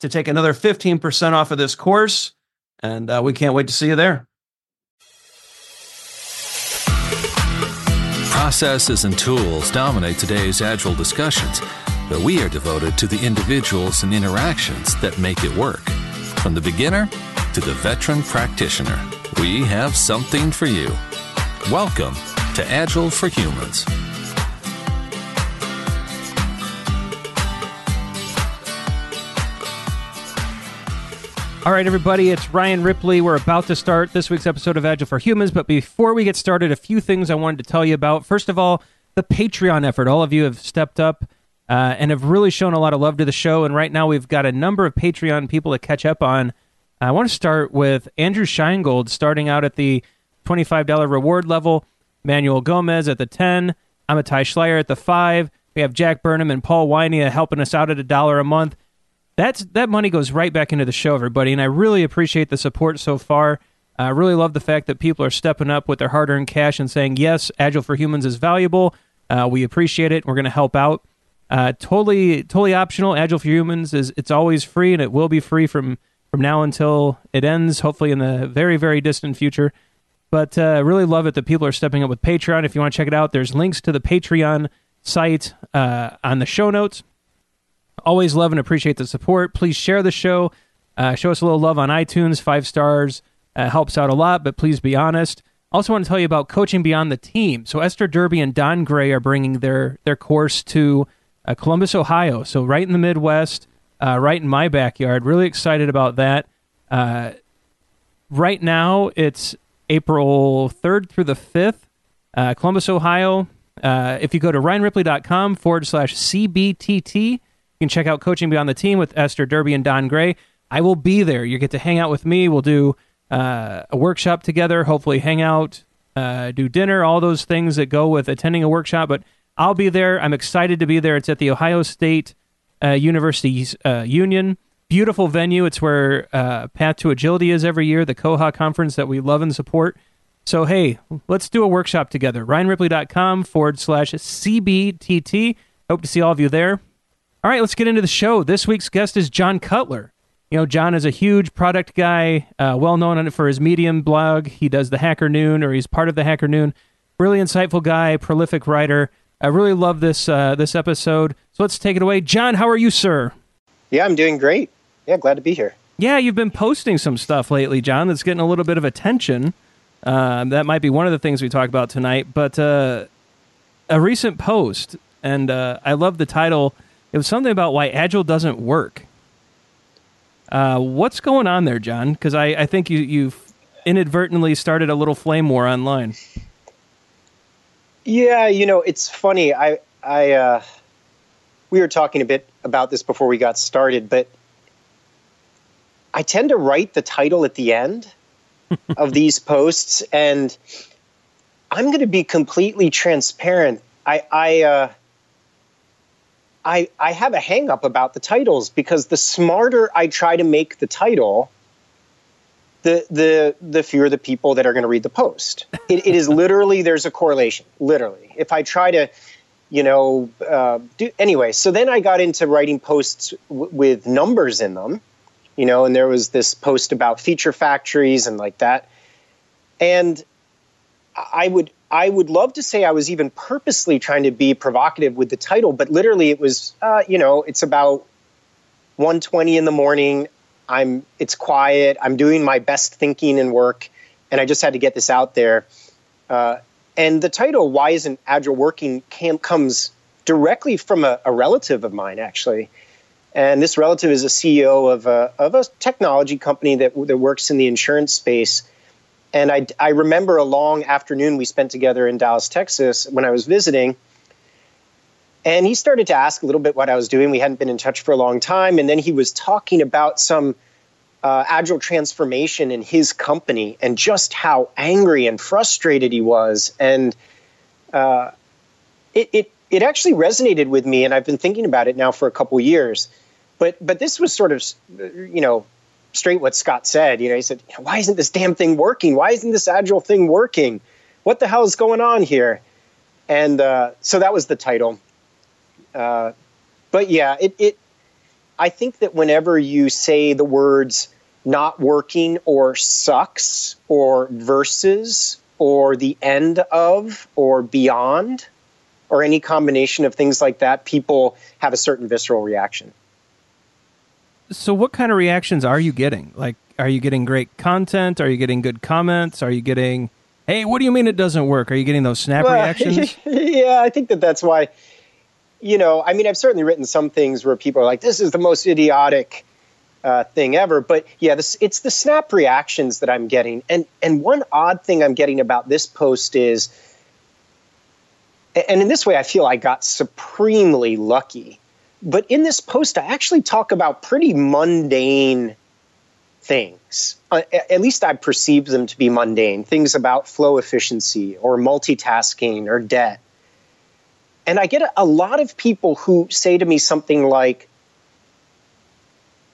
to take another 15% off of this course. And uh, we can't wait to see you there. Processes and tools dominate today's Agile discussions, but we are devoted to the individuals and interactions that make it work. From the beginner to the veteran practitioner, we have something for you. Welcome to Agile for Humans. All right, everybody, it's Ryan Ripley. We're about to start this week's episode of Agile for Humans. But before we get started, a few things I wanted to tell you about. First of all, the Patreon effort. All of you have stepped up uh, and have really shown a lot of love to the show. And right now, we've got a number of Patreon people to catch up on. I want to start with Andrew Scheingold, starting out at the $25 reward level, Manuel Gomez at the 10, Amitai Schleier at the 5. We have Jack Burnham and Paul Wynia helping us out at a dollar a month that's that money goes right back into the show, everybody, and I really appreciate the support so far. I really love the fact that people are stepping up with their hard-earned cash and saying, "Yes, Agile for Humans is valuable. Uh, we appreciate it. We're going to help out." Uh, totally, totally optional. Agile for Humans is it's always free, and it will be free from from now until it ends. Hopefully, in the very, very distant future. But uh, really love it that people are stepping up with Patreon. If you want to check it out, there's links to the Patreon site uh, on the show notes. Always love and appreciate the support. Please share the show. Uh, show us a little love on iTunes. Five stars uh, helps out a lot, but please be honest. Also, want to tell you about coaching beyond the team. So Esther Derby and Don Gray are bringing their their course to uh, Columbus, Ohio. So right in the Midwest, uh, right in my backyard. Really excited about that. Uh, right now, it's April third through the fifth. Uh, Columbus, Ohio. if you go to ryanripley.com forward slash CBTT, you can check out Coaching Beyond the Team with Esther Derby and Don Gray. I will be there. You get to hang out with me. We'll do uh, a workshop together, hopefully, hang out, uh, do dinner, all those things that go with attending a workshop. But I'll be there. I'm excited to be there. It's at the Ohio State uh, University uh, Union. Beautiful venue. It's where uh, Path to Agility is every year, the COHAA conference that we love and support. So, hey, let's do a workshop together. RyanRipley.com forward slash CBTT. Hope to see all of you there. All right, let's get into the show. This week's guest is John Cutler. You know, John is a huge product guy, uh, well known for his Medium blog. He does the Hacker Noon, or he's part of the Hacker Noon. Really insightful guy, prolific writer. I really love this uh, this episode. So let's take it away, John. How are you, sir? Yeah, I'm doing great. Yeah, glad to be here. Yeah, you've been posting some stuff lately, John. That's getting a little bit of attention. Uh, that might be one of the things we talk about tonight. But uh, a recent post, and uh, I love the title it was something about why Agile doesn't work. Uh, what's going on there, John? Because I, I think you, you've inadvertently started a little flame war online. Yeah, you know, it's funny. I, I, uh, we were talking a bit about this before we got started, but I tend to write the title at the end of these posts, and I'm going to be completely transparent. I, I, uh, I, I have a hangup about the titles because the smarter I try to make the title, the the the fewer the people that are going to read the post. It, it is literally there's a correlation. Literally, if I try to, you know, uh, do anyway. So then I got into writing posts w- with numbers in them, you know, and there was this post about feature factories and like that, and I would I would love to say I was even purposely trying to be provocative with the title, but literally it was, uh, you know, it's about 1:20 in the morning. I'm it's quiet. I'm doing my best thinking and work, and I just had to get this out there. Uh, and the title "Why Isn't Agile Working" cam- comes directly from a, a, relative of mine, actually. And this relative is a CEO of a of a technology company that that works in the insurance space. And I, I remember a long afternoon we spent together in Dallas, Texas, when I was visiting and he started to ask a little bit what I was doing. We hadn't been in touch for a long time. And then he was talking about some uh, agile transformation in his company and just how angry and frustrated he was. And uh, it, it, it actually resonated with me. And I've been thinking about it now for a couple years. But, but this was sort of, you know, straight what Scott said. You know, he said, why isn't this damn thing working? Why isn't this agile thing working? What the hell is going on here? And uh, so that was the title. Uh, but yeah, it, it. I think that whenever you say the words "not working" or "sucks" or "versus" or "the end of" or "beyond," or any combination of things like that, people have a certain visceral reaction. So, what kind of reactions are you getting? Like, are you getting great content? Are you getting good comments? Are you getting, hey, what do you mean it doesn't work? Are you getting those snap well, reactions? yeah, I think that that's why you know, I mean, I've certainly written some things where people are like, "This is the most idiotic uh, thing ever." But yeah, this, it's the snap reactions that I'm getting, and and one odd thing I'm getting about this post is, and in this way, I feel I got supremely lucky. But in this post, I actually talk about pretty mundane things. Uh, at least I perceive them to be mundane. Things about flow efficiency or multitasking or debt and I get a, a lot of people who say to me something like,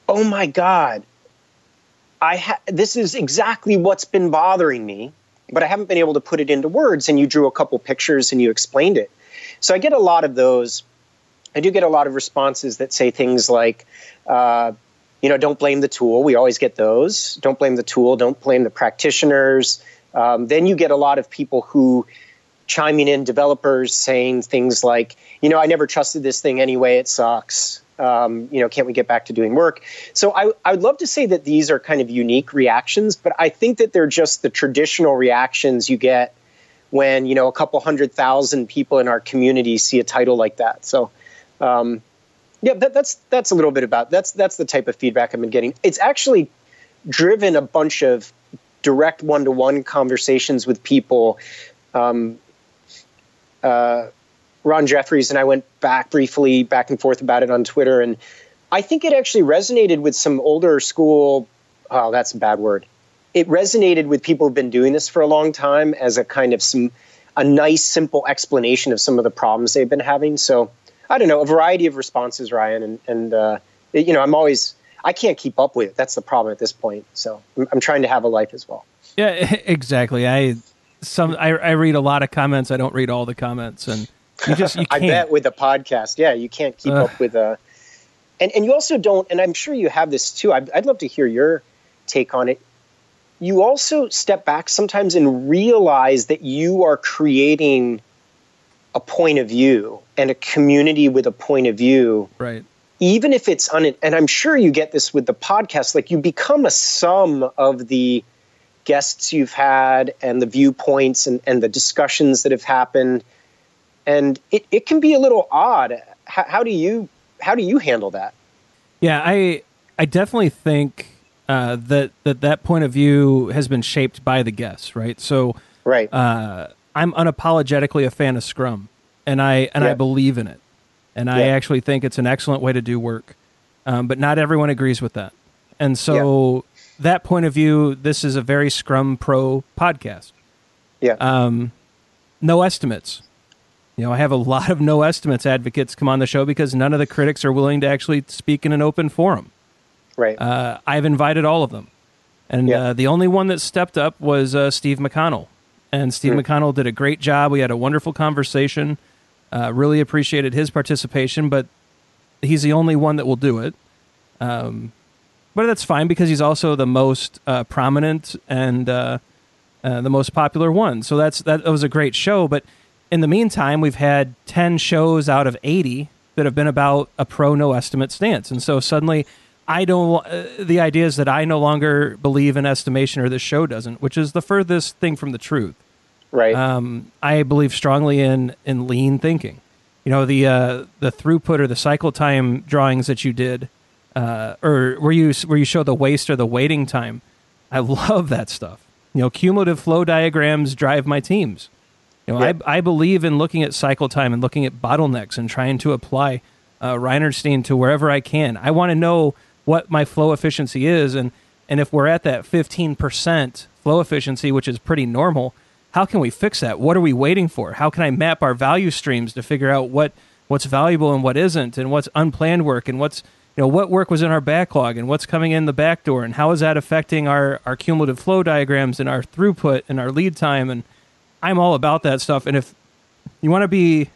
"Oh my God, I ha- this is exactly what's been bothering me, but I haven't been able to put it into words." And you drew a couple pictures and you explained it. So I get a lot of those. I do get a lot of responses that say things like, uh, you know, don't blame the tool. We always get those. Don't blame the tool. Don't blame the practitioners. Um, then you get a lot of people who chiming in, developers saying things like, you know, I never trusted this thing anyway, it sucks. Um, you know, can't we get back to doing work? So I, I would love to say that these are kind of unique reactions, but I think that they're just the traditional reactions you get when, you know, a couple hundred thousand people in our community see a title like that. So, um, yeah, that, that's that's a little bit about that's that's the type of feedback I've been getting. It's actually driven a bunch of direct one-to-one conversations with people um, uh, Ron Jeffries and I went back briefly back and forth about it on Twitter, and I think it actually resonated with some older school. Oh, that's a bad word. It resonated with people who've been doing this for a long time as a kind of some a nice, simple explanation of some of the problems they've been having. So I don't know, a variety of responses, Ryan, and and uh, you know, I'm always I can't keep up with it. That's the problem at this point. So I'm, I'm trying to have a life as well. Yeah, exactly. I some I, I read a lot of comments. I don't read all the comments, and you just you can't. I bet with the podcast, yeah, you can't keep uh, up with a. Uh, and and you also don't. And I'm sure you have this too. I'd, I'd love to hear your take on it. You also step back sometimes and realize that you are creating a point of view and a community with a point of view. Right. Even if it's un, and I'm sure you get this with the podcast, like you become a sum of the guests you've had and the viewpoints and, and the discussions that have happened. And it, it can be a little odd. How, how do you how do you handle that? Yeah, I I definitely think uh, that that that point of view has been shaped by the guests, right? So, right. Uh, I'm unapologetically a fan of Scrum, and I and I believe in it, and I actually think it's an excellent way to do work. Um, but not everyone agrees with that, and so that point of view, this is a very Scrum Pro podcast. Yeah. Um, no estimates. You know, I have a lot of no estimates advocates come on the show because none of the critics are willing to actually speak in an open forum. Right. Uh, I've invited all of them, And Yeah. uh, the only one that stepped up was uh, Steve McConnell. And Steve McConnell did a great job. We had a wonderful conversation. Uh, really appreciated his participation, but he's the only one that will do it. Um, but that's fine because he's also the most uh, prominent and uh, uh, the most popular one. So that's that was a great show. But in the meantime, we've had ten shows out of eighty that have been about a pro no estimate stance, and so suddenly. I don't. Uh, the idea is that I no longer believe in estimation, or this show doesn't, which is the furthest thing from the truth Right. um, I believe strongly in in lean thinking. You know the uh, the throughput or the cycle time drawings that you did, uh, or where you where you show the waste or the waiting time. I love that stuff. You know, cumulative flow diagrams drive my teams. You know. I I believe in looking at cycle time and looking at bottlenecks and trying to apply uh, Reinertsen to wherever I can. I want to know what my flow efficiency is, and and if we're at that fifteen percent flow efficiency, which is pretty normal, how can we fix that? What are we waiting for? How can I map our value streams to figure out what what's valuable and what isn't, and what's unplanned work, and what's you know what work was in our backlog, and what's coming in the back door, and how is that affecting our our cumulative flow diagrams and our throughput and our lead time? And I'm all about that stuff. And if you want to be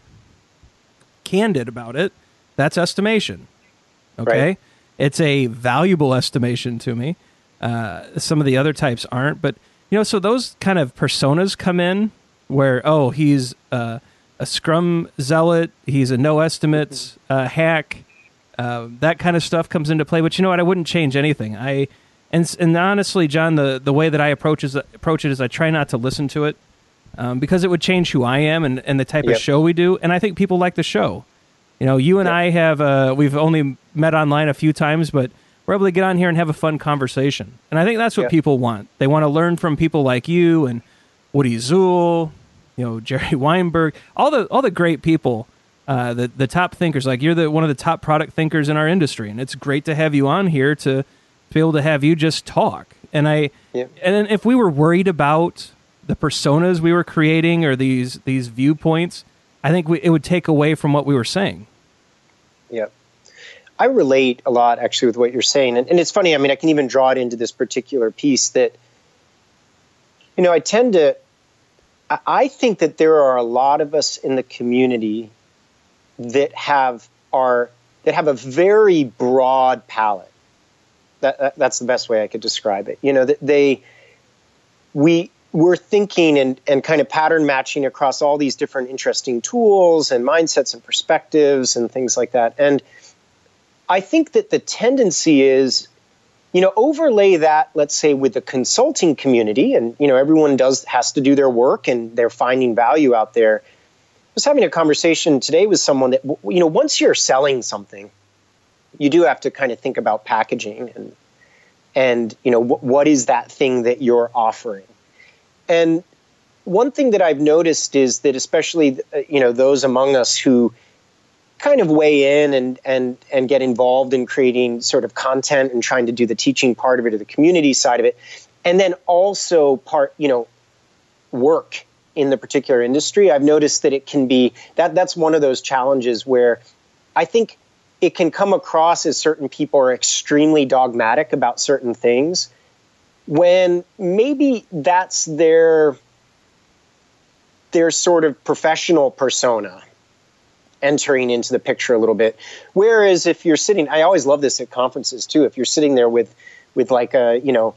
candid about it, that's estimation. Okay, Right. it's a valuable estimation to me. Uh, some of the other types aren't, but you know, so those kind of personas come in where oh, he's uh, a Scrum zealot, he's a no estimates uh, hack, uh, that kind of stuff comes into play. But you know what? I wouldn't change anything. I and and honestly, John, the the way that I approach is approach it is I try not to listen to it um, because it would change who I am and, and the type Yep. of show we do. And I think people like the show. You know, you and Yep. I have uh, we've only met online a few times, but we're able to get on here and have a fun conversation. And I think that's what Yep. people want. They want to learn from people like you and Woody Zuill, you know, Jerry Weinberg, all the all the great people, uh, the the top thinkers. Like you're the one of the top product thinkers in our industry, and it's great to have you on here to be able to have you just talk. And I Yep. and if we were worried about the personas we were creating or these these viewpoints, I think we, it would take away from what we were saying. Yep. I relate a lot actually with what you're saying. And, and it's funny, I mean, I can even draw it into this particular piece that, you know, I tend to, I- think that there are a lot of us in the community that have are that have a very broad palette. That, that that's the best way I could describe it. You know, that they we we're thinking and, and kind of pattern matching across all these different interesting tools and mindsets and perspectives and things like that. And I think that the tendency is, you know, overlay that, let's say, with the consulting community, and you know, everyone does has to do their work and they're finding value out there. I was having a conversation today with someone that you know, once you're selling something, you do have to kind of think about packaging and and you know wh- what is that thing that you're offering and one thing that i've noticed is that especially uh, you know those among us who kind of weigh in and and and get involved in creating sort of content and trying to do the teaching part of it or the community side of it. And then also part you know work in the particular industry. I've noticed that it can be that that's one of those challenges where i think it can come across as certain people are extremely dogmatic about certain things when maybe that's their their sort of professional persona entering into the picture a little bit. Whereas if you're sitting i always love this at conferences too if you're sitting there with with like a you know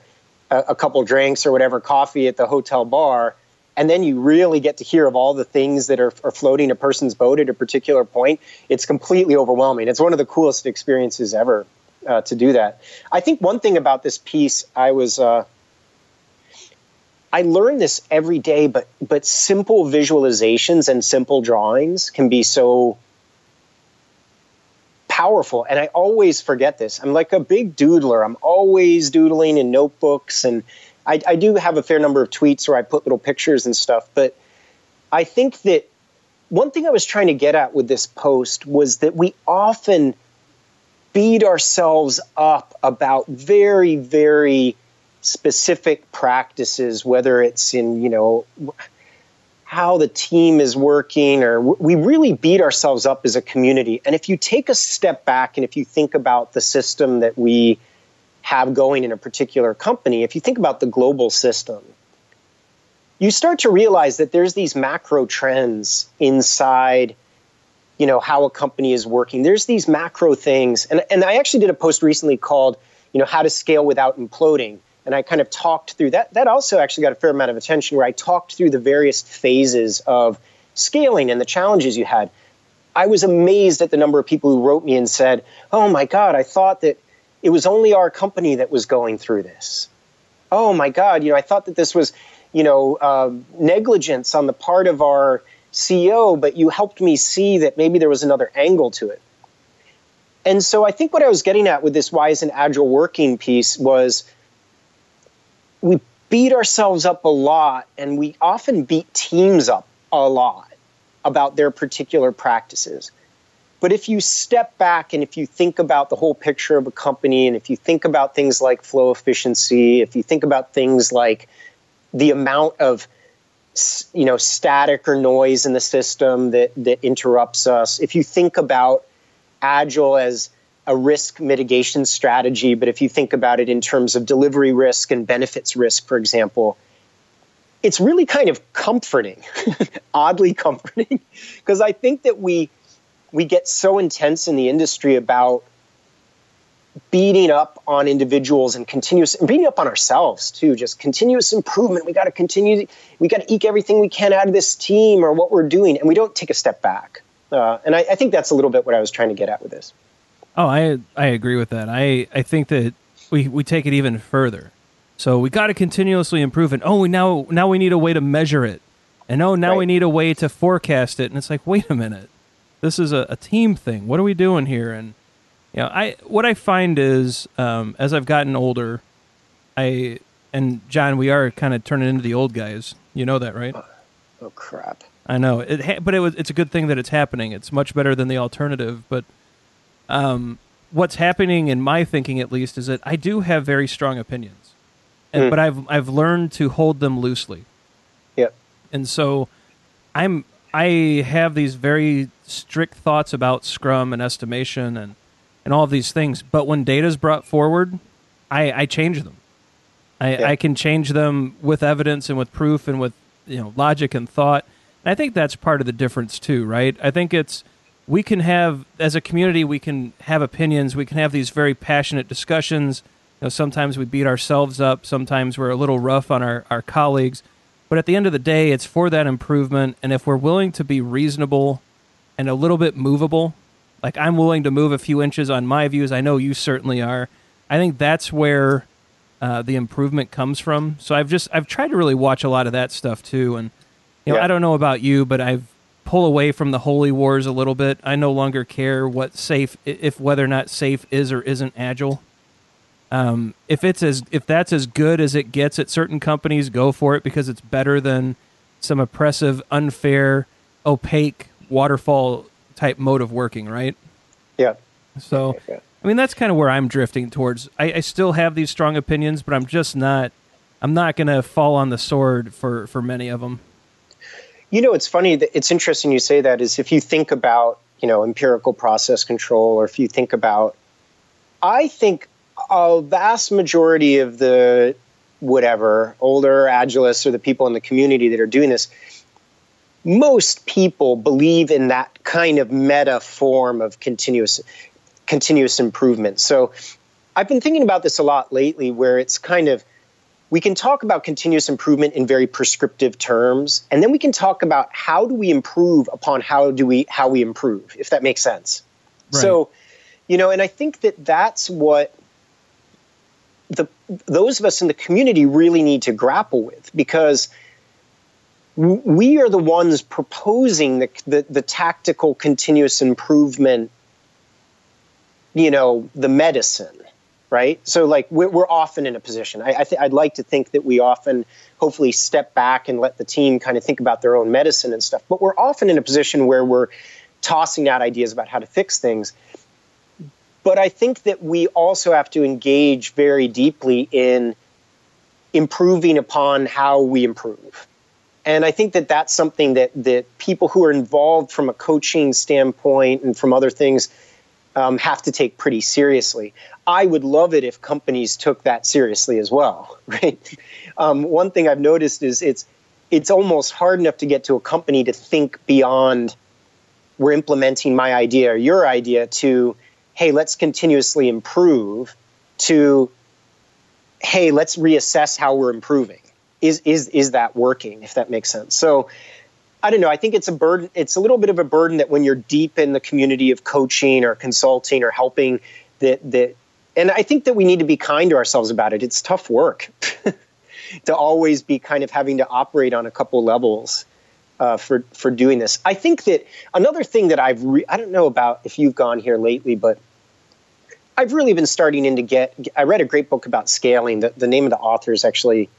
a, a couple drinks or whatever coffee at the hotel bar and then you really get to hear of all the things that are, are floating a person's boat at a particular point it's completely overwhelming. It's one of the coolest experiences ever uh, to do that. I think one thing about this piece i was uh, i learn this every day but but simple visualizations and simple drawings can be so powerful. And i always forget this. I'm like a big doodler. I'm always doodling in notebooks. And I, I do have a fair number of tweets where I put little pictures and stuff, but I think that one thing I was trying to get at with this post was that we often beat ourselves up about very, very specific practices, whether it's in, you know, how the team is working, or we really beat ourselves up as a community. And if you take a step back and if you think about the system that we have going in a particular company, if you think about the global system, you start to realize that there's these macro trends inside you know how a company is working. There's these macro things. And, and i actually did a post recently called you know how to scale without imploding and i kind of talked through that that also actually got a fair amount of attention where i talked through the various phases of scaling and the challenges you had i was amazed at the number of people who wrote me and said oh my god i thought that it was only our company that was going through this oh my god you know i thought that this was you know uh, negligence on the part of our CEO, but you helped me see that maybe there was another angle to it. And so I think what I was getting at with this Why Isn't Agile Working piece was we beat ourselves up a lot and we often beat teams up a lot about their particular practices. But if you step back and if you think about the whole picture of a company and if you think about things like flow efficiency, if you think about things like the amount of you know static or noise in the system that that interrupts us if you think about agile as a risk mitigation strategy but if you think about it in terms of delivery risk and benefits risk for example it's really kind of comforting oddly comforting because i think that we we get so intense in the industry about beating up on individuals and continuous beating up on ourselves too just continuous improvement. We got to continue we got to eke everything we can out of this team or what we're doing and we don't take a step back. Uh, and I, I, think that's a little bit what i was trying to get at with this oh i i agree with that i i think that we we take it even further so we got to continuously improve it oh we now now we need a way to measure it and oh now right. we need a way to forecast it and it's like wait a minute this is a, a team thing what are we doing here and you know, I what I find is um, as I've gotten older, I and John, we are kind of turning into the old guys. You know that, right? Oh, crap! I know it, ha- but it was it's a good thing that it's happening. It's much better than the alternative. But um, what's happening in my thinking, at least, is that I do have very strong opinions, and, mm. but I've I've learned to hold them loosely. Yep. And so, I'm I have these very strict thoughts about Scrum and estimation and and all of these things. But when data is brought forward, I, I change them. I, yeah. I can change them with evidence and with proof and with you know logic and thought. And I think that's part of the difference too, right? I think it's we can have as a community we can have opinions, we can have these very passionate discussions. You know, sometimes we beat ourselves up, sometimes we're a little rough on our, our colleagues. But at the end of the day, it's for that improvement. And if we're willing to be reasonable and a little bit movable like I'm willing to move a few inches on my views. I know you certainly are. I think that's where uh, the improvement comes from. So I've just I've tried to really watch a lot of that stuff too. And you know, yeah. I don't know about you, but I've pulled away from the holy wars a little bit. I no longer care what SAFe if whether or not SAFe is or isn't agile. Um, if it's as if that's as good as it gets at certain companies, go for it because it's better than some oppressive, unfair, opaque waterfall type mode of working, right? Yeah. So. I mean, that's kind of where I'm drifting towards. I, I still have these strong opinions, but I'm just not. I'm not going to fall on the sword for for many of them. You know, it's funny. That it's interesting you say that. Is if you think about you know empirical process control, or if you think about, I think a vast majority of the whatever older agilists or the people in the community that are doing this most people believe in that kind of meta form of continuous continuous improvement. So I've been thinking about this a lot lately where it's kind of we can talk about continuous improvement in very prescriptive terms and then we can talk about how do we improve upon how do we how we improve if that makes sense. Right. So, you know, and I think that that's what the those of us in the community really need to grapple with because we are the ones proposing the, the, the tactical continuous improvement you know the medicine right? So like we're, we're often in a position. I, I th- i'd like to think that we often hopefully step back and let the team kind of think about their own medicine and stuff. But we're often in a position where we're tossing out ideas about how to fix things. But i think that we also have to engage very deeply in improving upon how we improve. And I think that that's something that that people who are involved from a coaching standpoint and from other things um, have to take pretty seriously. I would love it if companies took that seriously as well, right? Um, one thing I've noticed is it's it's almost hard enough to get to a company to think beyond we're implementing my idea or your idea to hey let's continuously improve to hey let's reassess how we're improving is is is that working if that makes sense so I don't know. I think it's a burden. It's a little bit of a burden that when you're deep in the community of coaching or consulting or helping, that that, and I think that we need to be kind to ourselves about it. It's tough work to always be kind of having to operate on a couple levels uh, for for doing this. I think that another thing that I've re- I don't know about if you've gone here lately, but I've really been starting in to get. I read a great book about scaling. The, the name of the author is actually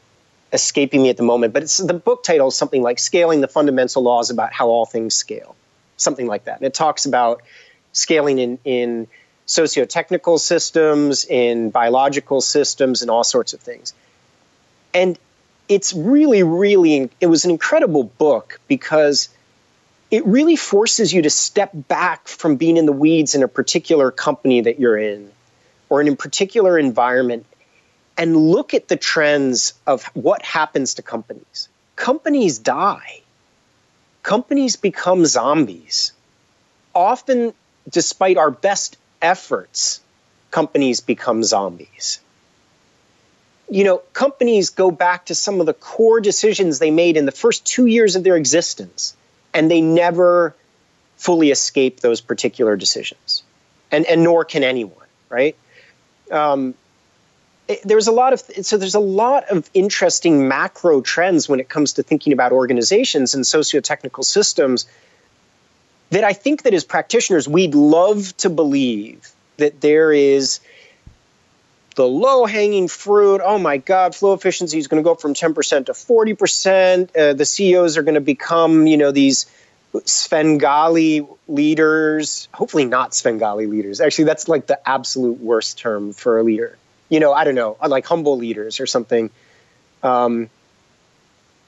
escaping me at the moment, but it's the book title is something like "Scaling the Fundamental Laws About How All Things Scale," something like that. And it talks about scaling in in socio-technical systems, in biological systems, and all sorts of things. And it's really, really, it was an incredible book because it really forces you to step back from being in the weeds in a particular company that you're in or in a particular environment and look at the trends of what happens to companies. Companies die, companies become zombies. Often, despite our best efforts, companies become zombies. You know, companies go back to some of the core decisions they made in the first two years of their existence, and they never fully escape those particular decisions. And, and nor can anyone, right? Um, there's a lot of so there's a lot of interesting macro trends when it comes to thinking about organizations and socio-technical systems that I think that as practitioners we'd love to believe that there is the low hanging fruit. Oh my God, flow efficiency is going to go from 10% to 40%. Uh, the CEOs are going to become, you know, these Svengali leaders. Hopefully, not Svengali leaders. Actually, that's like the absolute worst term for a leader you know, I don't know, like humble leaders or something. Um,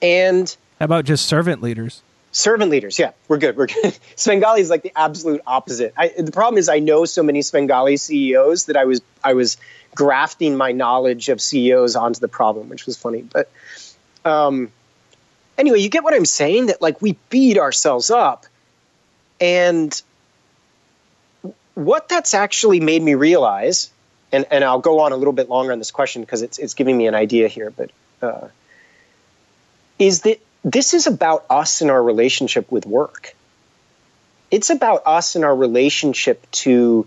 and how about just servant leaders? Servant leaders, yeah, we're good. We're good. Svengali is like the absolute opposite. I, the problem is, I know so many Svengali CEOs that I was I was grafting my knowledge of CEOs onto the problem, which was funny. But um, anyway, you get what I'm saying? That like we beat ourselves up, and what that's actually made me realize and and I'll go on a little bit longer on this question because it's it's giving me an idea here, but uh, is that this is about us and our relationship with work. It's about us and our relationship to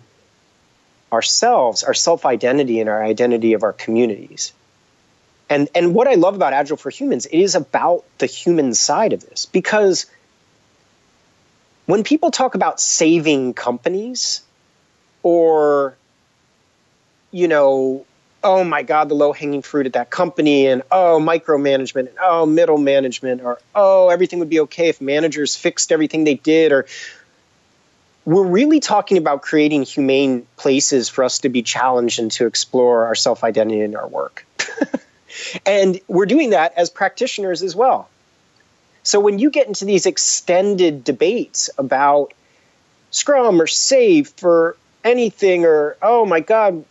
ourselves, our self identity, and our identity of our communities. And and what I love about Agile for Humans, it is about the human side of this because when people talk about saving companies or you know, oh my God, the low hanging fruit at that company, and oh, micromanagement, and oh, middle management, or oh, everything would be okay if managers fixed everything they did, or we're really talking about creating humane places for us to be challenged and to explore our self identity in our work. and we're doing that as practitioners as well. So when you get into these extended debates about Scrum or SAFe or anything, or oh my God,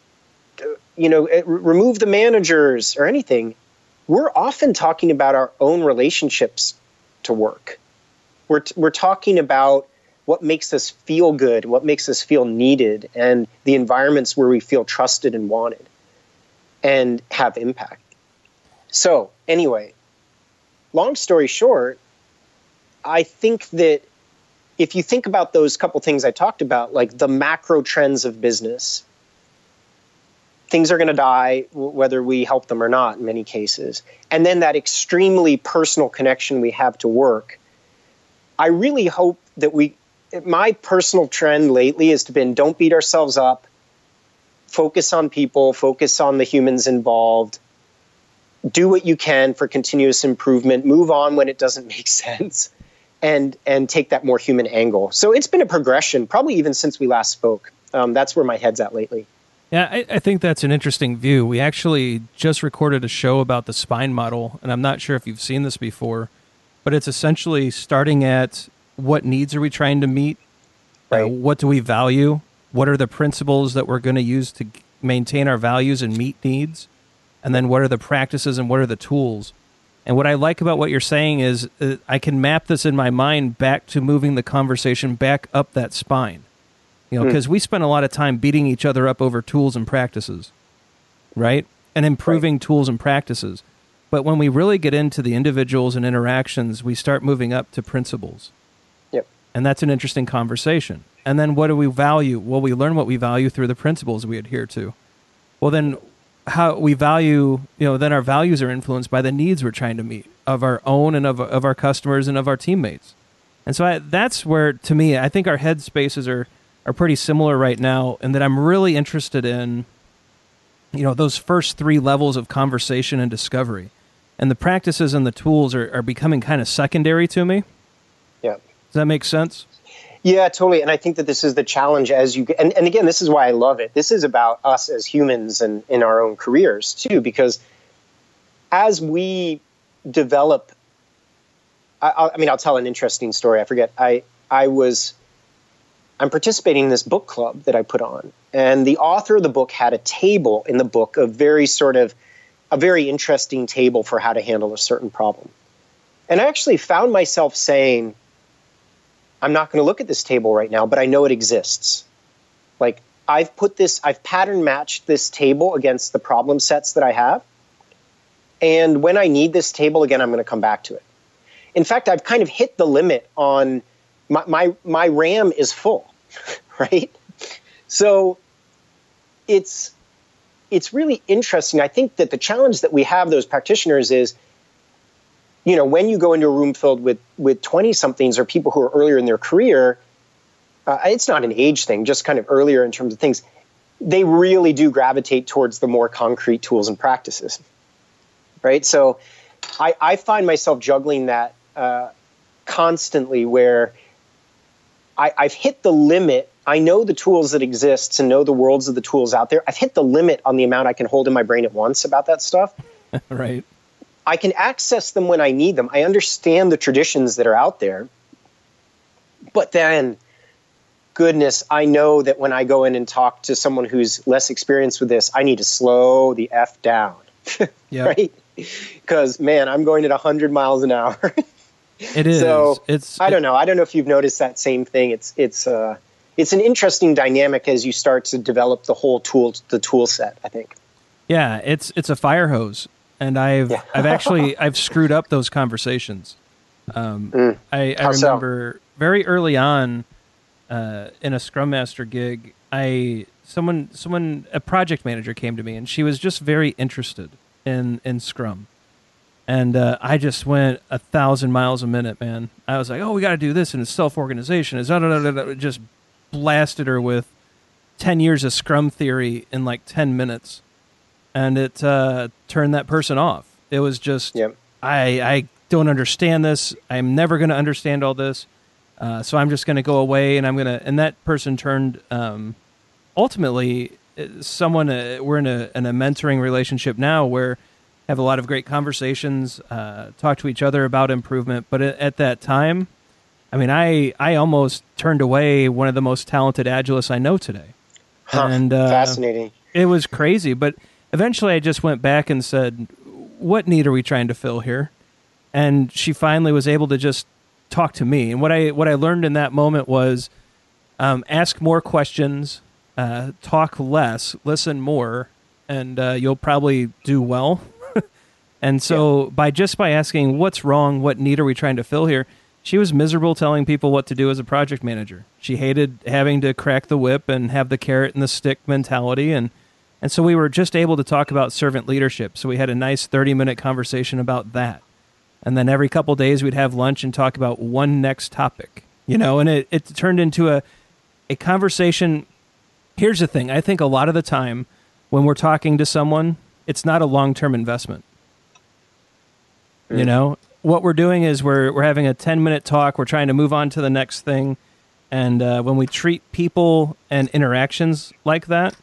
you know, eh, remove the managers or anything, we're often talking about our own relationships to work. We're, t- we're talking about what makes us feel good, what makes us feel needed, and the environments where we feel trusted and wanted and have impact. So, anyway, long story short, I think that if you think about those couple things I talked about, like the macro trends of business, things are going to die whether we help them or not in many cases. And then that extremely personal connection we have to work. I really hope that we, my personal trend lately has been don't beat ourselves up, focus on people, focus on the humans involved, do what you can for continuous improvement, move on when it doesn't make sense. And, and take that more human angle. So it's been a progression, probably even since we last spoke. Um, that's where my head's at lately. Yeah, I, I, think that's an interesting view. We actually just recorded a show about the spine model, and I'm not sure if you've seen this before, but it's essentially starting at what needs are we trying to meet? Uh, right. Uh, what do we value? What are the principles that we're going to use to maintain our values and meet needs, and then what are the practices and what are the tools. And what I like about what you're saying is uh, I can map this in my mind back to moving the conversation back up that spine. You know, hmm. because we spend a lot of time beating each other up over tools and practices, right? And improving tools and practices. But when we really get into the individuals and interactions, we start moving up to principles. Yep. And that's an interesting conversation. And then what do we value? Well, we learn what we value through the principles we adhere to. Well, then how we value, you know, then our values are influenced by the needs we're trying to meet of our own and of, of our customers and of our teammates. And so I, that's where, to me, I think our head spaces are, are pretty similar right now, and that I'm really interested in, you know, those first three levels of conversation and discovery. And the practices and the tools are, are becoming kind of secondary to me. Yeah. Does that make sense? Yeah, totally. And I think that this is the challenge as you and, and again, this is why I love it. This is about us as humans and in our own careers too, because as we develop I, I mean, I'll tell an interesting story. I forget. I I was I'm participating in this book club that I put on, and the author of the book had a table in the book, a very sort of a very interesting table for how to handle a certain problem. And I actually found myself saying, I'm not going to look at this table right now, but I know it exists. Like I've put this, I've pattern matched this table against the problem sets that I have. And when I need this table again, I'm going to come back to it. In fact, I've kind of hit the limit on my, my, my RAM is full, right? So it's, it's really interesting. I think that the challenge that we have, those practitioners, is you know, when you go into a room filled with with twenty somethings or people who are earlier in their career, uh, it's not an age thing, just kind of earlier in terms of things. They really do gravitate towards the more concrete tools and practices, right? So, I, I find myself juggling that uh, constantly, where I, I've hit the limit. I know the tools that exist and know the worlds of the tools out there. I've hit the limit on the amount I can hold in my brain at once about that stuff. right. I can access them when I need them. I understand the traditions that are out there. But then, goodness, I know that when I go in and talk to someone who's less experienced with this, I need to slow the F down. Yeah. right? Because, man, I'm going at 100 miles an hour. It is. So, it's I don't know. I don't know if you've noticed that same thing. It's, it's, uh, it's an interesting dynamic as you start to develop the whole tool, the tool set, I think. Yeah, it's it's a fire hose, and I've Yeah. I've actually I've screwed up those conversations. Um, Mm. I, I How so? remember very early on uh, in a Scrum Master gig, I someone someone a project manager came to me, and she was just very interested in in Scrum, and uh, I just went a thousand miles a minute, man. I was like, oh, we got to do this, and it's self organization. It's da, da, da, da, just blasted her with ten years of Scrum theory in like ten minutes and it uh, turned that person off. It was just Yep. I I don't understand this. I'm never going to understand all this. Uh, so I'm just going to go away, and I'm going to. And that person turned. Um, ultimately, uh, someone uh, we're in a in a mentoring relationship now where have a lot of great conversations, uh, talk to each other about improvement. But at, at that time, I mean, I I almost turned away one of the most talented agilists I know today. Huh. And, uh, Fascinating. It was crazy, but eventually I just went back and said, "What need are we trying to fill here?" And she finally was able to just talk to me. And what I what I learned in that moment was um, ask more questions, uh, talk less, listen more, and uh, you'll probably do well. And so by just by asking what's wrong, what need are we trying to fill here, she was miserable telling people what to do as a project manager. She hated having to crack the whip and have the carrot and the stick mentality and and so we were just able to talk about servant leadership. So we had a nice 30 minute conversation about that. And then every couple days we'd have lunch and talk about one next topic, you know, and it, it turned into a, a conversation. Here's the thing I think a lot of the time when we're talking to someone, it's not a long term You know, what we're doing is we're, we're having a 10 minute talk, we're trying to move on to the next thing. And uh, when we treat people and interactions like that,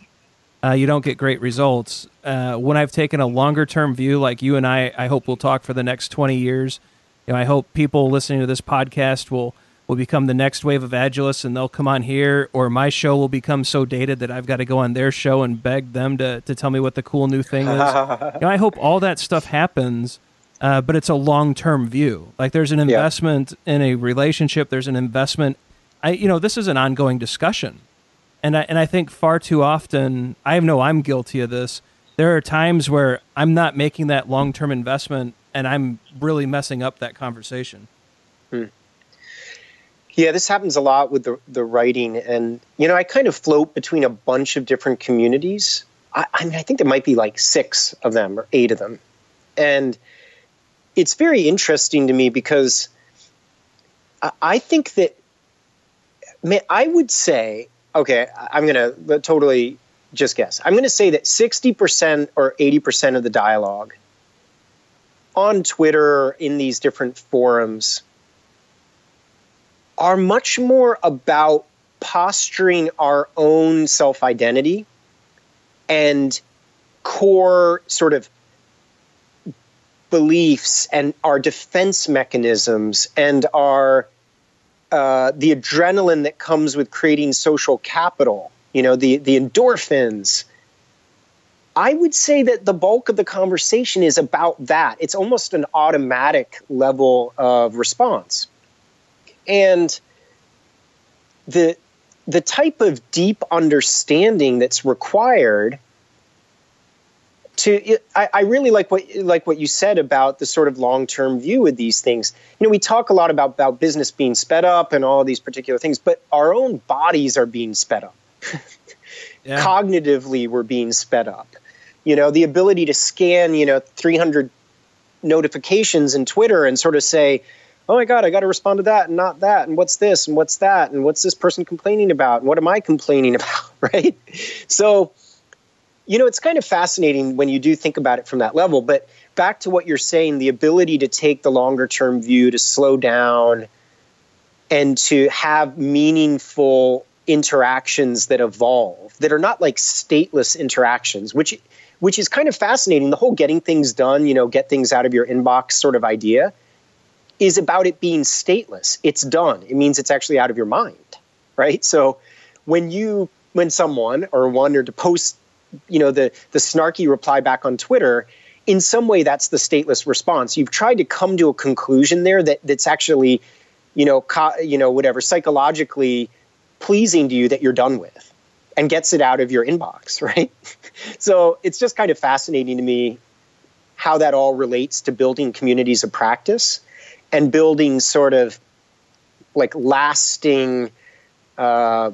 uh, you don't get great results. Uh, when I've taken a longer term view, like you and I, I hope we'll talk for the next 20 years. You know, I hope people listening to this podcast will will become the next wave of agilists and they'll come on here or my show will become so dated that I've got to go on their show and beg them to, to tell me what the cool new thing is. you know, I hope all that stuff happens, uh, but it's a long term view. Like there's an investment yeah. in a relationship, there's an investment. I, you know, this is an ongoing discussion. And I, and I think far too often, I know I'm guilty of this. There are times where I'm not making that long term investment and I'm really messing up that conversation. Hmm. Yeah, this happens a lot with the, the writing. And, you know, I kind of float between a bunch of different communities. I, I mean, I think there might be like six of them or eight of them. And it's very interesting to me because I, think that, I would say, okay, I'm going to totally just guess. I'm going to say that 60% or 80% of the dialogue on Twitter, in these different forums, are much more about posturing our own self identity and core sort of beliefs and our defense mechanisms and our uh, the adrenaline that comes with creating social capital you know the the endorphins I would say that the bulk of the conversation is about that. It's almost an automatic level of response. And the the type of deep understanding that's required to I, I, really like what like what you said about the sort of long term view of these things. You know, we talk a lot about, about business being sped up and all these particular things, but our own bodies are being sped up. yeah. Cognitively, we're being sped up. You know, the ability to scan, you know, 300 notifications in Twitter and sort of say, oh my God, I got to respond to that and not that. And what's this and what's that? And what's this person complaining about? And what am I complaining about? Right. So, you know, it's kind of fascinating when you do think about it from that level. But back to what you're saying, the ability to take the longer term view, to slow down, and to have meaningful interactions that evolve that are not like stateless interactions, which which is kind of fascinating. The whole getting things done, you know, get things out of your inbox sort of idea is about it being stateless. It's done. It means it's actually out of your mind, right? So when you when someone or one or to post, you know, the the snarky reply back on Twitter, in some way that's the stateless response. You've tried to come to a conclusion there that that's actually, you know, co- you know, whatever psychologically pleasing to you that you're done with and gets it out of your inbox, right? so it's just kind of fascinating to me how that all relates to building communities of practice and building sort of like lasting uh,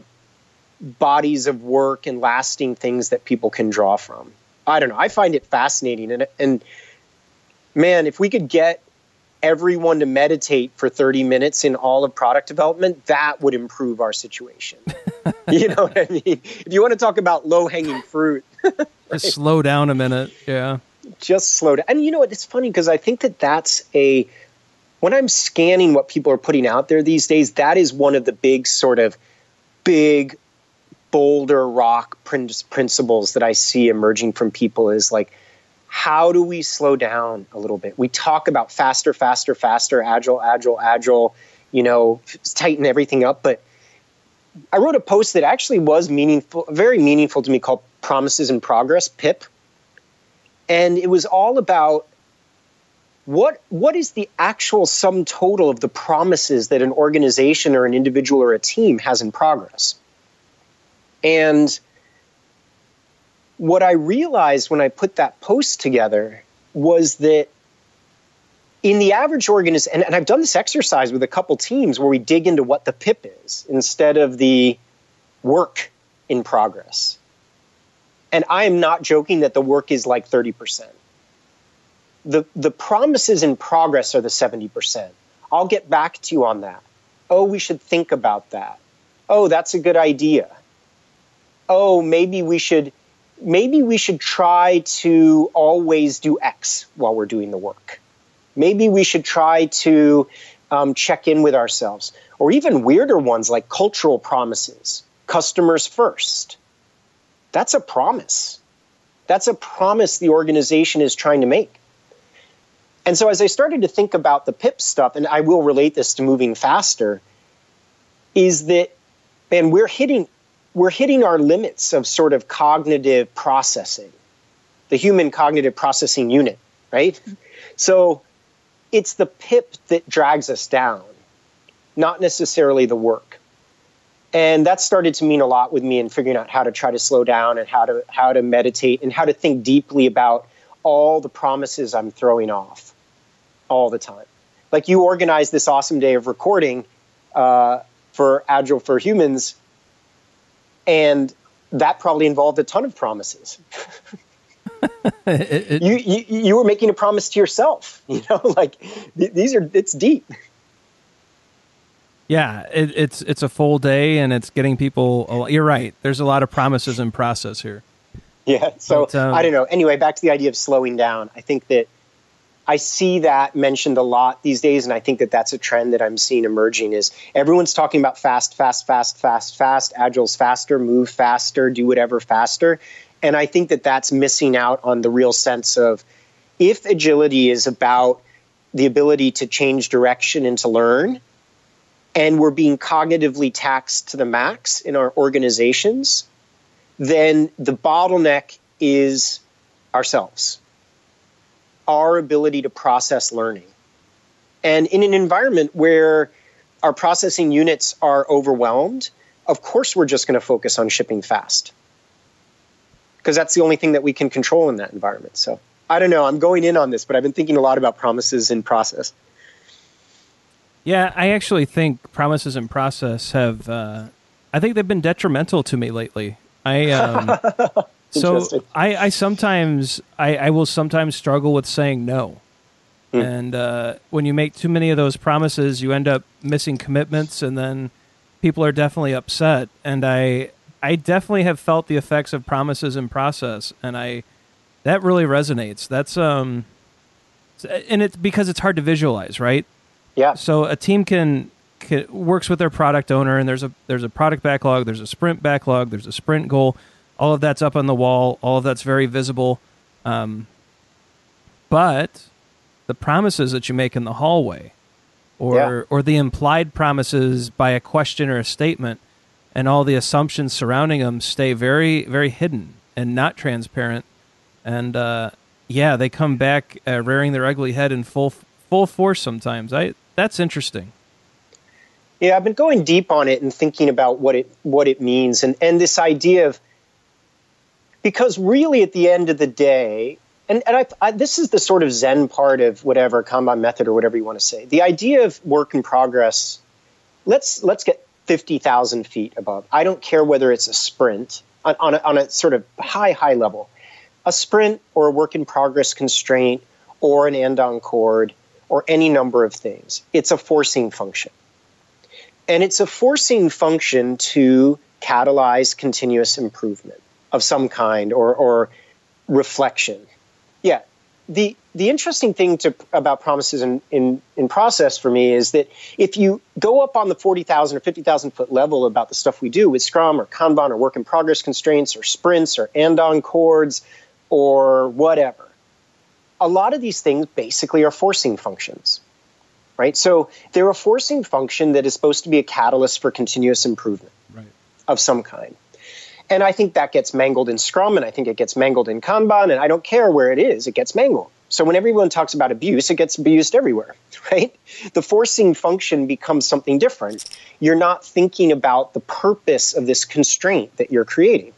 bodies of work and lasting things that people can draw from. I don't know. I find it fascinating, and and man, if we could get everyone to meditate for 30 minutes in all of product development, that would improve our situation. you know what I mean? If you want to talk about low hanging fruit, right? just slow down a minute. Yeah. Just slow down. And you know what? It's funny because I think that that's a, when I'm scanning what people are putting out there these days, that is one of the big sort of big boulder rock principles that I see emerging from people is like, how do we slow down a little bit? We talk about faster, faster, faster, agile, agile, agile, you know, tighten everything up. But I wrote a post that actually was meaningful, very meaningful to me called Promises in Progress, PIP. And it was all about what what is the actual sum total of the promises that an organization or an individual or a team has in progress. And what I realized when I put that post together was that in the average organization, and, and, I've done this exercise with a couple teams where we dig into what the PIP is instead of the work in progress. And I am not joking that the work is like 30%. The, the promises in progress are the 70%. I'll get back to you on that. Oh, we should think about that. Oh, that's a good idea. Oh, maybe we should maybe we should try to always do X while we're doing the work. Maybe we should try to um, check in with ourselves, or even weirder ones like cultural promises, customers first. That's a promise. That's a promise the organization is trying to make. And so, as I started to think about the PIP stuff, and I will relate this to moving faster, is that, and we're hitting we're hitting our limits of sort of cognitive processing, the human cognitive processing unit, right? So it's the pip that drags us down, not necessarily the work. And that started to mean a lot with me in figuring out how to try to slow down and how to how to meditate and how to think deeply about all the promises I'm throwing off all the time. Like you organized this awesome day of recording uh, for Agile for Humans and that probably involved a ton of promises. it, it, you, you you were making a promise to yourself, you know, like th- these are it's deep. Yeah, it, it's it's a full day, and it's getting people. A, You're right. There's a lot of promises in process here. Yeah. So but, um, I don't know. Anyway, back to the idea of slowing down. I think that I see that mentioned a lot these days, and I think that that's a trend that I'm seeing emerging. Is everyone's talking about fast, fast, fast, fast, fast. Agile's faster, move faster, do whatever faster, and I think that that's missing out on the real sense of if agility is about the ability to change direction and to learn, and we're being cognitively taxed to the max in our organizations, then the bottleneck is ourselves our ability to process learning. And in an environment where our processing units are overwhelmed, of course we're just going to focus on shipping fast. Because that's the only thing that we can control in that environment. So I don't know, I'm going in on this, but I've been thinking a lot about promises and process. Yeah, I actually think promises and process have, uh, I think they've been detrimental to me lately. I, um, so I, I sometimes I, I will sometimes struggle with saying no. Mm. And uh, when you make too many of those promises, you end up missing commitments, and then people are definitely upset. And I I definitely have felt the effects of promises in process, and I that really resonates. That's um, and it's because it's hard to visualize, right? Yeah. So a team can, can works with their product owner, and there's a there's a product backlog, there's a sprint backlog, there's a sprint goal all of that's up on the wall. All of that's very visible. Um, but the promises that you make in the hallway, or yeah. or the implied promises by a question or a statement, and all the assumptions surrounding them stay very very hidden and not transparent. And uh, yeah, they come back uh, rearing their ugly head in full full force sometimes. I that's interesting. Yeah, I've been going deep on it and thinking about what it what it means, and and this idea of because really at the end of the day and, and I, I, this is the sort of zen part of whatever kanban method or whatever you want to say. The idea of work in progress let's let's get 50000 feet above. I don't care whether it's a sprint on, on, a, on a sort of high high level. A sprint or a work in progress constraint or an andon cord or any number of things it's a forcing function. And it's a forcing function to catalyze continuous improvement of some kind or, or reflection. Yeah. The, the interesting thing to, about promises in, in, in process for me is that if you go up on the 40,000 or 50,000 foot level about the stuff we do with Scrum or Kanban or work in progress constraints or sprints or andon cords or whatever, a lot of these things basically are forcing functions right? So they're a forcing function that is supposed to be a catalyst for continuous improvement right. of some kind. And I think that gets mangled in Scrum, and I think it gets mangled in Kanban, and I don't care where it is, it gets mangled. So when everyone talks about abuse, it gets abused everywhere, right? The forcing function becomes something different. You're not thinking about the purpose of this constraint that you're creating.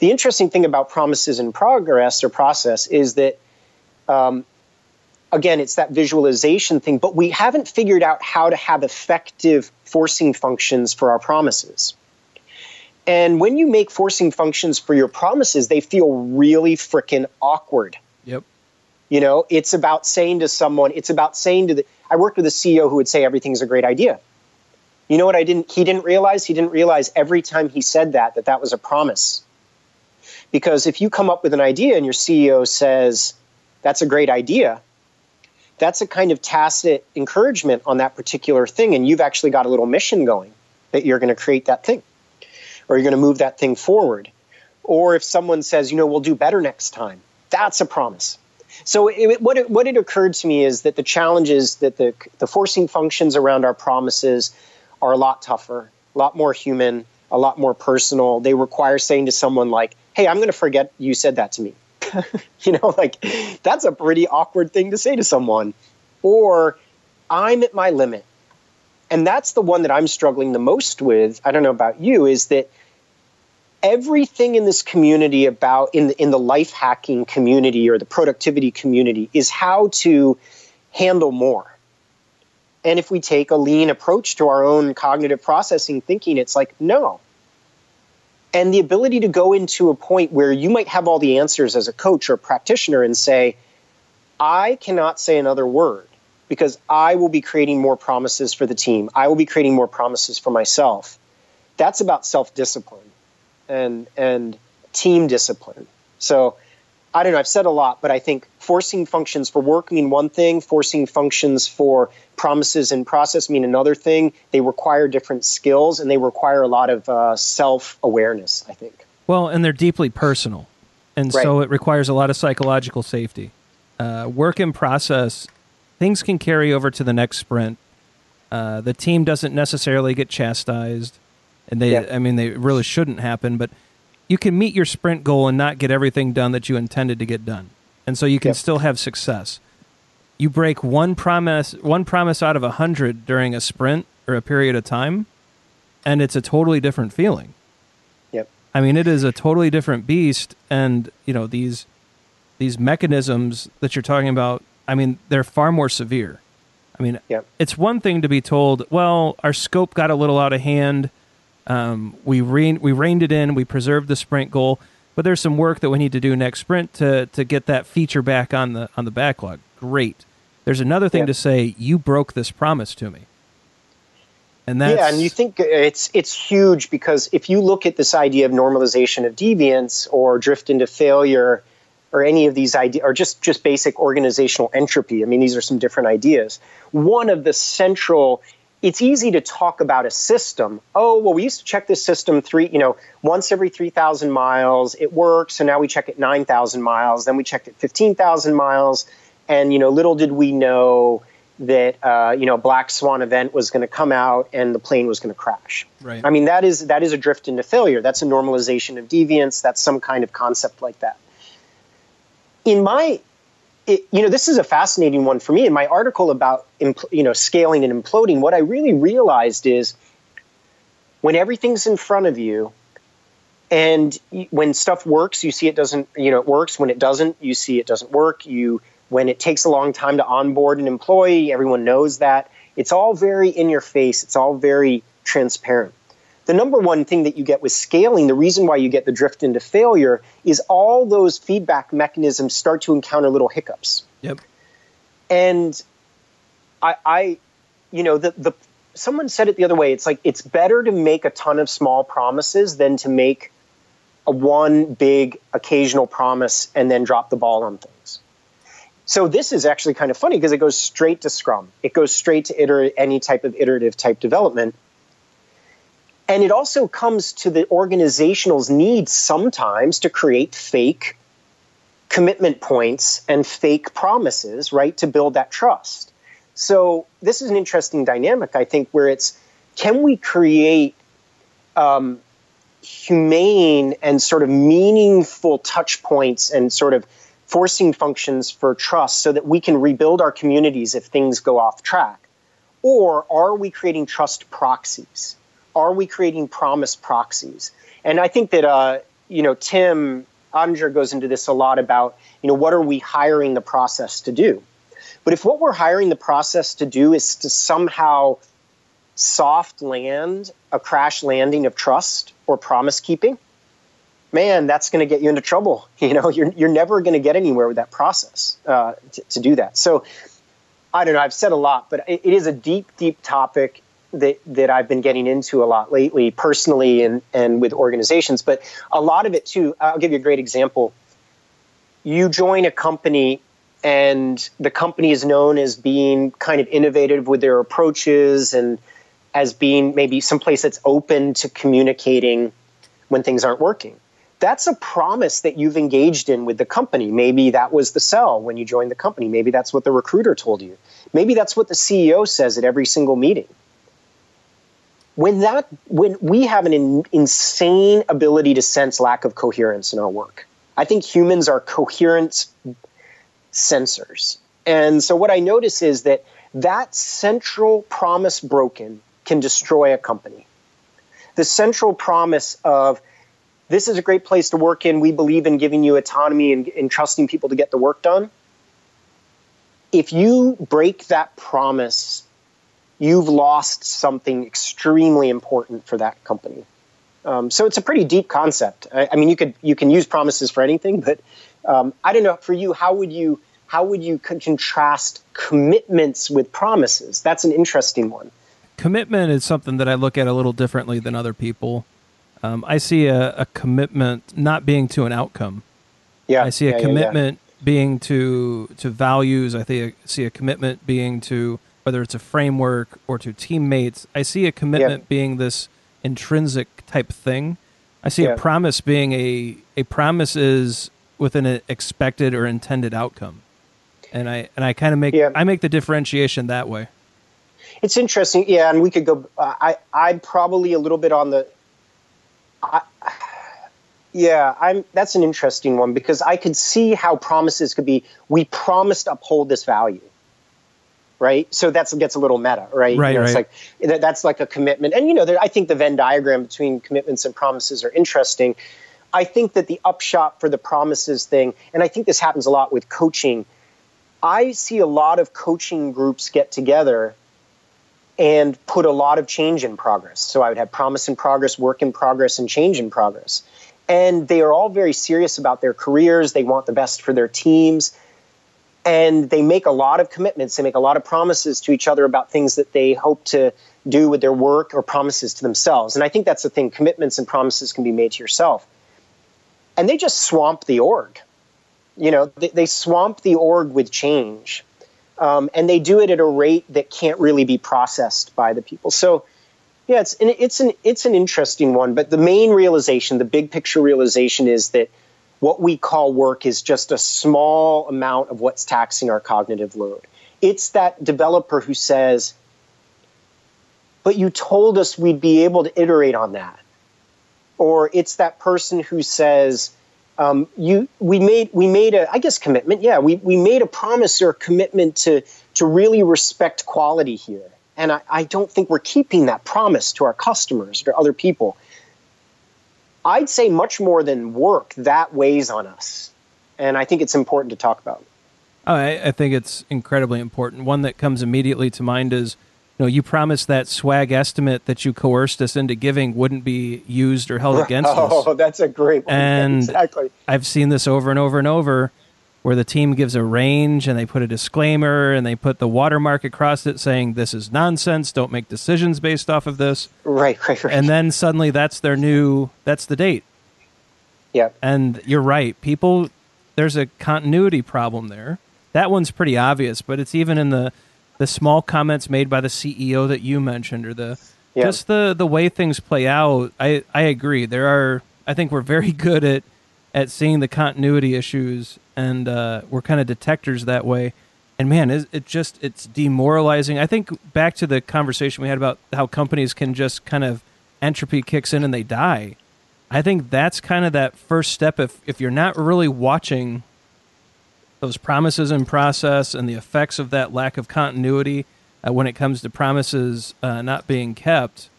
The interesting thing about promises and progress or process is that, um, again, it's that visualization thing, but we haven't figured out how to have effective forcing functions for our promises. And when you make forcing functions for your promises, they feel really freaking awkward. Yep. You know, it's about saying to someone, it's about saying to the, I worked with a CEO who would say everything's a great idea. You know what I didn't, he didn't realize? He didn't realize every time he said that, that that was a promise. Because if you come up with an idea and your CEO says, that's a great idea, that's a kind of tacit encouragement on that particular thing. And you've actually got a little mission going that you're going to create that thing or you're going to move that thing forward. Or if someone says, you know, we'll do better next time, that's a promise. So it, what, it, what it occurred to me is that the challenges that the, the forcing functions around our promises are a lot tougher, a lot more human, a lot more personal. They require saying to someone like, "Hey, I'm going to forget you said that to me." you know, like that's a pretty awkward thing to say to someone. Or I'm at my limit. And that's the one that I'm struggling the most with. I don't know about you, is that everything in this community about in the, in the life hacking community or the productivity community is how to handle more. And if we take a lean approach to our own cognitive processing thinking, it's like, no. And the ability to go into a point where you might have all the answers as a coach or a practitioner and say, I cannot say another word because I will be creating more promises for the team. I will be creating more promises for myself. That's about self discipline and and team discipline. So I don't know, I've said a lot, but I think forcing functions for work mean one thing, forcing functions for promises and process mean another thing. They require different skills and they require a lot of uh, self awareness, I think. Well, and they're deeply personal. And right. so it requires a lot of psychological safety. Uh, work in process, things can carry over to the next sprint. Uh, the team doesn't necessarily get chastised and they yeah. I mean they really shouldn't happen, but you can meet your sprint goal and not get everything done that you intended to get done. And so you can still have success. You break one promise one promise out of a hundred during a sprint or a period of time, and it's a totally different feeling. Yep. I mean it is a totally different beast and you know these these mechanisms that you're talking about, I mean, they're far more severe. I mean, yep. it's one thing to be told, well, our scope got a little out of hand um, we rein, we reined it in. We preserved the sprint goal, but there's some work that we need to do next sprint to to get that feature back on the on the backlog. Great. There's another thing yeah. to say. You broke this promise to me. And that's, yeah, and you think it's it's huge because if you look at this idea of normalization of deviance or drift into failure or any of these ideas or just just basic organizational entropy i mean these are some different ideas one of the central it's easy to talk about a system. Oh, well, we used to check this system three, you know, once every 3,000 miles. It works. So now we check it 9,000 miles. Then we checked it 15,000 miles. And, you know, little did we know that, uh, you know, a black swan event was going to come out and the plane was going to crash. Right. I mean, that is, that is a drift into failure. That's a normalization of deviance. That's some kind of concept like that. In my it, you know, this is a fascinating one for me. In my article about you know scaling and imploding, what I really realized is when everything's in front of you, and when stuff works, you see it doesn't. You know, it works. When it doesn't, you see it doesn't work. You when it takes a long time to onboard an employee, everyone knows that. It's all very in your face. It's all very transparent the number one thing that you get with scaling, the reason why you get the drift into failure is all those feedback mechanisms start to encounter little hiccups. Yep. And I, I you know, the, the someone said it the other way. It's like it's better to make a ton of small promises than to make a one big occasional promise and then drop the ball on things. So this is actually kind of funny because it goes straight to Scrum. It goes straight to iter- any type of iterative type development. And it also comes to the organizational's need sometimes to create fake commitment points and fake promises, right, to build that trust. So this is an interesting dynamic, I think, where it's can we create um, humane and sort of meaningful touch points and sort of forcing functions for trust so that we can rebuild our communities if things go off track? Or are we creating trust proxies? Are we creating promise proxies? And I think that uh, you know Tim Ottinger goes into this a lot about you know what are we hiring the process to do? But if what we're hiring the process to do is to somehow soft land a crash landing of trust or promise keeping, man, that's going to get you into trouble. You know, you're you're never going to get anywhere with that process uh, to, to do that. So. I don't know. I've said a lot, but it, it is a deep, deep topic that that I've been getting into a lot lately, personally and and with organizations. But a lot of it too. I'll give you a great example. You join a company, and the company is known as being kind of innovative with their approaches and as being maybe someplace that's open to communicating when things aren't working. That's a promise that you've engaged in with the company. Maybe that was the sell when you joined the company. Maybe that's what the recruiter told you. Maybe that's what the CEO says at every single meeting when that when we have an in, insane ability to sense lack of coherence in our work. I think humans are coherence sensors. And so what i notice is that that central promise broken can destroy a company. The central promise of this is a great place to work in we believe in giving you autonomy and, and trusting people to get the work done. If you break that promise you've lost something extremely important for that company. Um, so it's a pretty deep concept. I, I, mean, you could you can use promises for anything, but um, I don't know for you. How would you how would you contrast commitments with promises? That's an interesting one. Commitment is something that I look at a little differently than other people. Um, I see a, a, commitment not being to an outcome. Yeah, I see a yeah, commitment yeah, yeah. being to to values. I think see a commitment being to whether it's a framework or to teammates. I see a commitment yeah. being this intrinsic type thing. I see yeah. a promise being a a promise is within an expected or intended outcome, and I and I kind of make yeah. I make the differentiation that way. It's interesting, yeah, and we could go. Uh, I I'm probably a little bit on the. I, yeah, I'm. That's an interesting one because I could see how promises could be. We promised uphold this value right? So that gets a little meta, right? Right, you know, right. It's like that's like a commitment, and you know, there, I think the Venn diagram between commitments and promises are interesting. I think that the upshot for the promises thing, and I think this happens a lot with coaching. I see a lot of coaching groups get together and put a lot of change in progress. So I would have promise in progress, work in progress, and change in progress. And they are all very serious about their careers. They want the best for their teams and they make a lot of commitments. They make a lot of promises to each other about things that they hope to do with their work or promises to themselves. And i think that's the thing. Commitments and promises can be made to yourself. And they just swamp the org. You know they, they swamp the org with change. Um, and they do it at a rate that can't really be processed by the people. So yeah it's it's an it's an interesting one. But the main realization the big picture realization is that what we call work is just a small amount of what's taxing our cognitive load. It's that developer who says, but you told us we'd be able to iterate on that. Or it's that person who says, um, you, we made, we made a, I guess commitment. Yeah, we, we made a promise or a commitment to, to really respect quality here. And I, I don't think we're keeping that promise to our customers or other people. I'd say much more than work that weighs on us. And I think it's important to talk about. Oh, I, I, think it's incredibly important. One that comes immediately to mind is, you know, you promised that swag estimate that you coerced us into giving wouldn't be used or held against oh, us. Oh, that's a great one. And exactly. I've seen this over and over and over where the team gives a range and they put a disclaimer and they put the watermark across it saying this is nonsense. Don't make decisions based off of this. Right right right. And then suddenly that's their new that's the date. Yeah and you're right. People there's a continuity problem there. That one's pretty obvious but it's even in the the small comments made by the ceo that you mentioned or the yeah. just the the way things play out. I i agree. There are i think we're very good at at seeing the continuity issues, and uh, we're kind of detectors that way. And man, it, just it's demoralizing. I think back to the conversation we had about how companies can just kind of entropy kicks in and they die. I think that's kind of that first step. If if you're not really watching those promises in process and the effects of that lack of continuity uh, when it comes to promises uh, not being kept,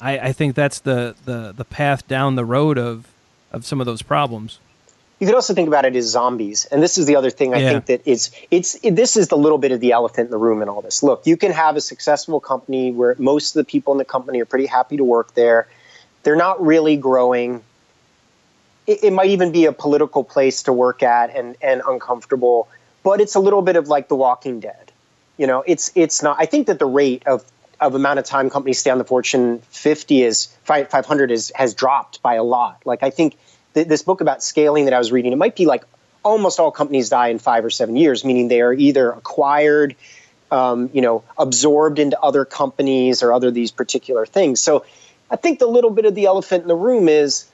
I, I think that's the, the the path down the road of of some of those problems. You could also think about it as zombies, and this is the other thing I yeah. think that is it's it, this is the little bit of the elephant in the room in all this. Look, you can have a successful company where most of the people in the company are pretty happy to work there. They're not really growing. It, it might even be a political place to work at and and uncomfortable, but it's a little bit of like The Walking Dead. You know, it's it's not. I think that the rate of of amount of time companies stay on the Fortune 50 is 500 is has dropped by a lot. Like I think th- this book about scaling that I was reading, it might be like almost all companies die in five or seven years, meaning they are either acquired, um, you know, absorbed into other companies or other these particular things. So I think the little bit of the elephant in the room is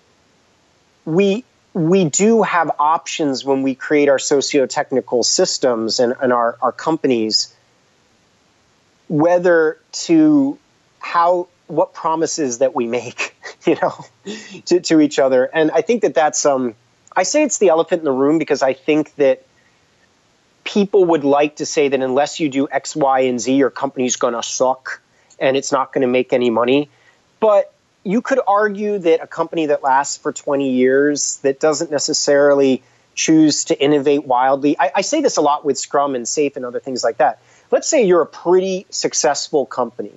we we do have options when we create our socio-technical systems and, and our, our companies whether to how what promises that we make, you know, to, to each other. And I think that that's um I say it's the elephant in the room because I think that people would like to say that unless you do X, Y, and Z, your company's going to suck and it's not going to make any money. But you could argue that a company that lasts for 20 years, that doesn't necessarily choose to innovate wildly. I, I say this a lot with Scrum and SAFe and other things like that. Let's say you're a pretty successful company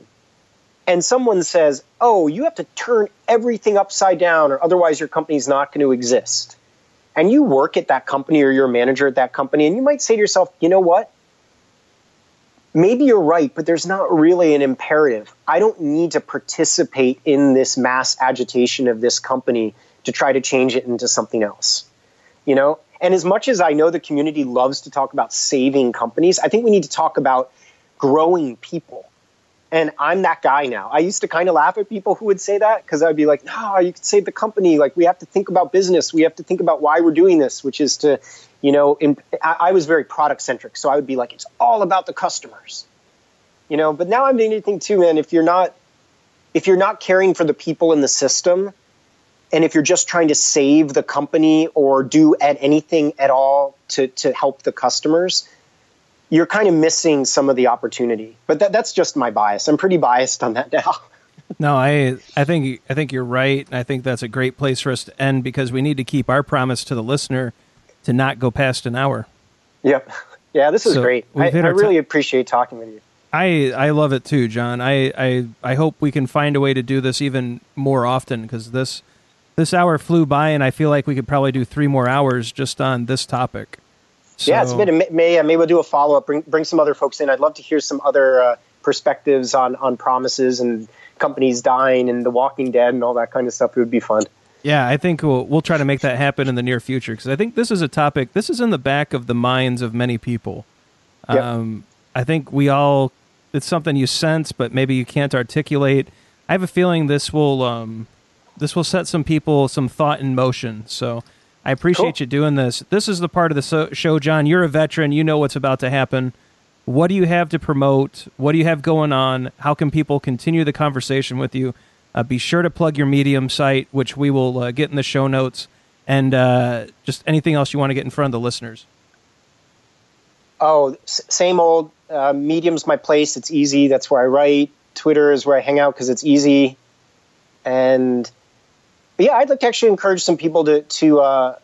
and someone says, oh, you have to turn everything upside down or otherwise your company's not going to exist. And you work at that company or you're a manager at that company, and you might say to yourself, you know what? maybe you're right, but there's not really an imperative. I don't need to participate in this mass agitation of this company to try to change it into something else. You know? And as much as I know the community loves to talk about saving companies, I think we need to talk about growing people. And I'm that guy now. I used to kind of laugh at people who would say that because I'd be like, no, you could save the company. Like, we have to think about business. We have to think about why we're doing this, which is to, you know, in, I, I, was very product centric, so I would be like, it's all about the customers, you know. But now I'm doing anything too, man. If you're not, if you're not caring for the people in the system, and if you're just trying to save the company or do at anything at all to to help the customers, you're kind of missing some of the opportunity. But that, that's just my bias. I'm pretty biased on that now. no, I I think I think you're right. I think that's a great place for us to end because we need to keep our promise to the listener to not go past an hour. Yep. Yeah, this is so great. I, I really t- appreciate talking with you. I, I love it too, John. I, I I hope we can find a way to do this even more often because this this hour flew by, and I feel like we could probably do three more hours just on this topic. So, yeah, it's been a, may maybe we'll do a follow up. Bring bring some other folks in. I'd love to hear some other uh, perspectives on on promises and companies dying and The Walking Dead and all that kind of stuff. It would be fun. Yeah, I think we'll we'll try to make that happen in the near future because I think this is a topic. This is in the back of the minds of many people. Yep. Um, I think we all. It's something you sense, but maybe you can't articulate. I have a feeling this will um, this will set some people some thought in motion. So I appreciate cool. you doing this. This is the part of the so- show, John. You're a veteran. You know what's about to happen. What do you have to promote? What do you have going on? How can people continue the conversation with you? Uh, be sure to plug your Medium site, which we will uh, get in the show notes, and uh, just anything else you want to get in front of the listeners. Oh, s- same old. Uh, Medium's my place. It's easy. That's where I write. Twitter is where I hang out because it's easy. And yeah, I'd like to actually encourage some people to to uh,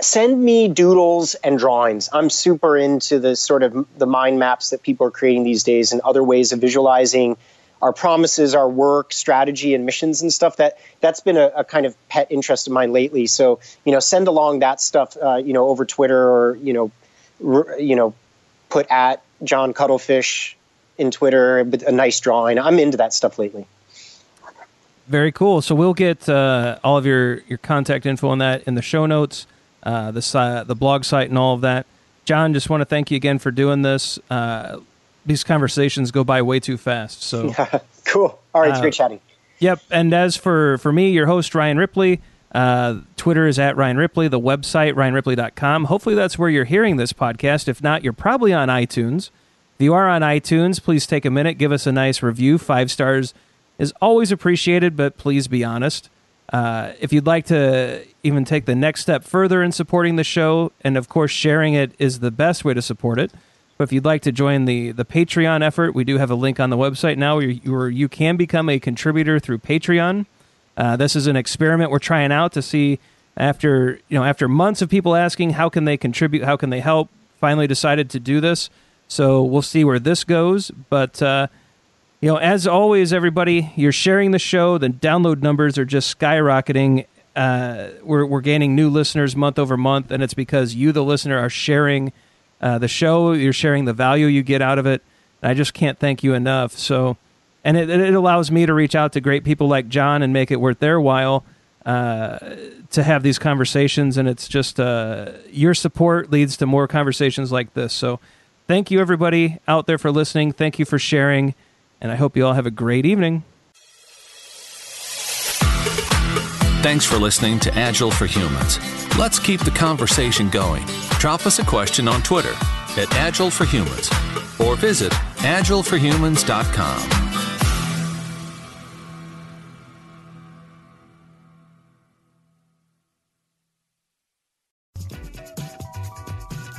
send me doodles and drawings. I'm super into the sort of the mind maps that people are creating these days and other ways of visualizing our promises, our work, strategy, and missions and stuff. That that's been a, a kind of pet interest of mine lately. So you know, send along that stuff, uh, you know, over Twitter or you know, r- you know, put at John Cuttlefish in Twitter a nice drawing. I'm into that stuff lately. Very cool. So we'll get uh, all of your, your contact info on that in the show notes, uh, the the blog site, and all of that. John, just want to thank you again for doing this. Uh, these conversations go by way too fast. So yeah, cool. All right, it's great uh, chatting. Yep. And as for for me, your host Ryan Ripley. Uh, Twitter is at Ryan Ripley. The website ryanripley.com. Hopefully, that's where you're hearing this podcast. If not, you're probably on iTunes. If you are on iTunes, please take a minute, give us a nice review. Five stars is always appreciated, but please be honest. Uh, if you'd like to even take the next step further in supporting the show, and of course, sharing it is the best way to support it. But if you'd like to join the the Patreon effort, we do have a link on the website now where you, where you can become a contributor through Patreon. Uh, this is an experiment we're trying out to see after you know after months of people asking how can they contribute, how can they help. Finally, decided to do this. So we'll see where this goes. But uh, you know, as always, everybody, you're sharing the show. The download numbers are just skyrocketing. Uh, we're we're gaining new listeners month over month, and it's because you, the listener, are sharing uh, the show. You're sharing the value you get out of it. I just can't thank you enough. So, and it, it allows me to reach out to great people like John and make it worth their while uh, to have these conversations. And it's just uh, your support leads to more conversations like this. So, thank you everybody out there for listening. Thank you for sharing, and I hope you all have a great evening. Thanks for listening to Agile for Humans. Let's keep the conversation going. Drop us a question on Twitter at Agile for Humans or visit agileforhumans.com.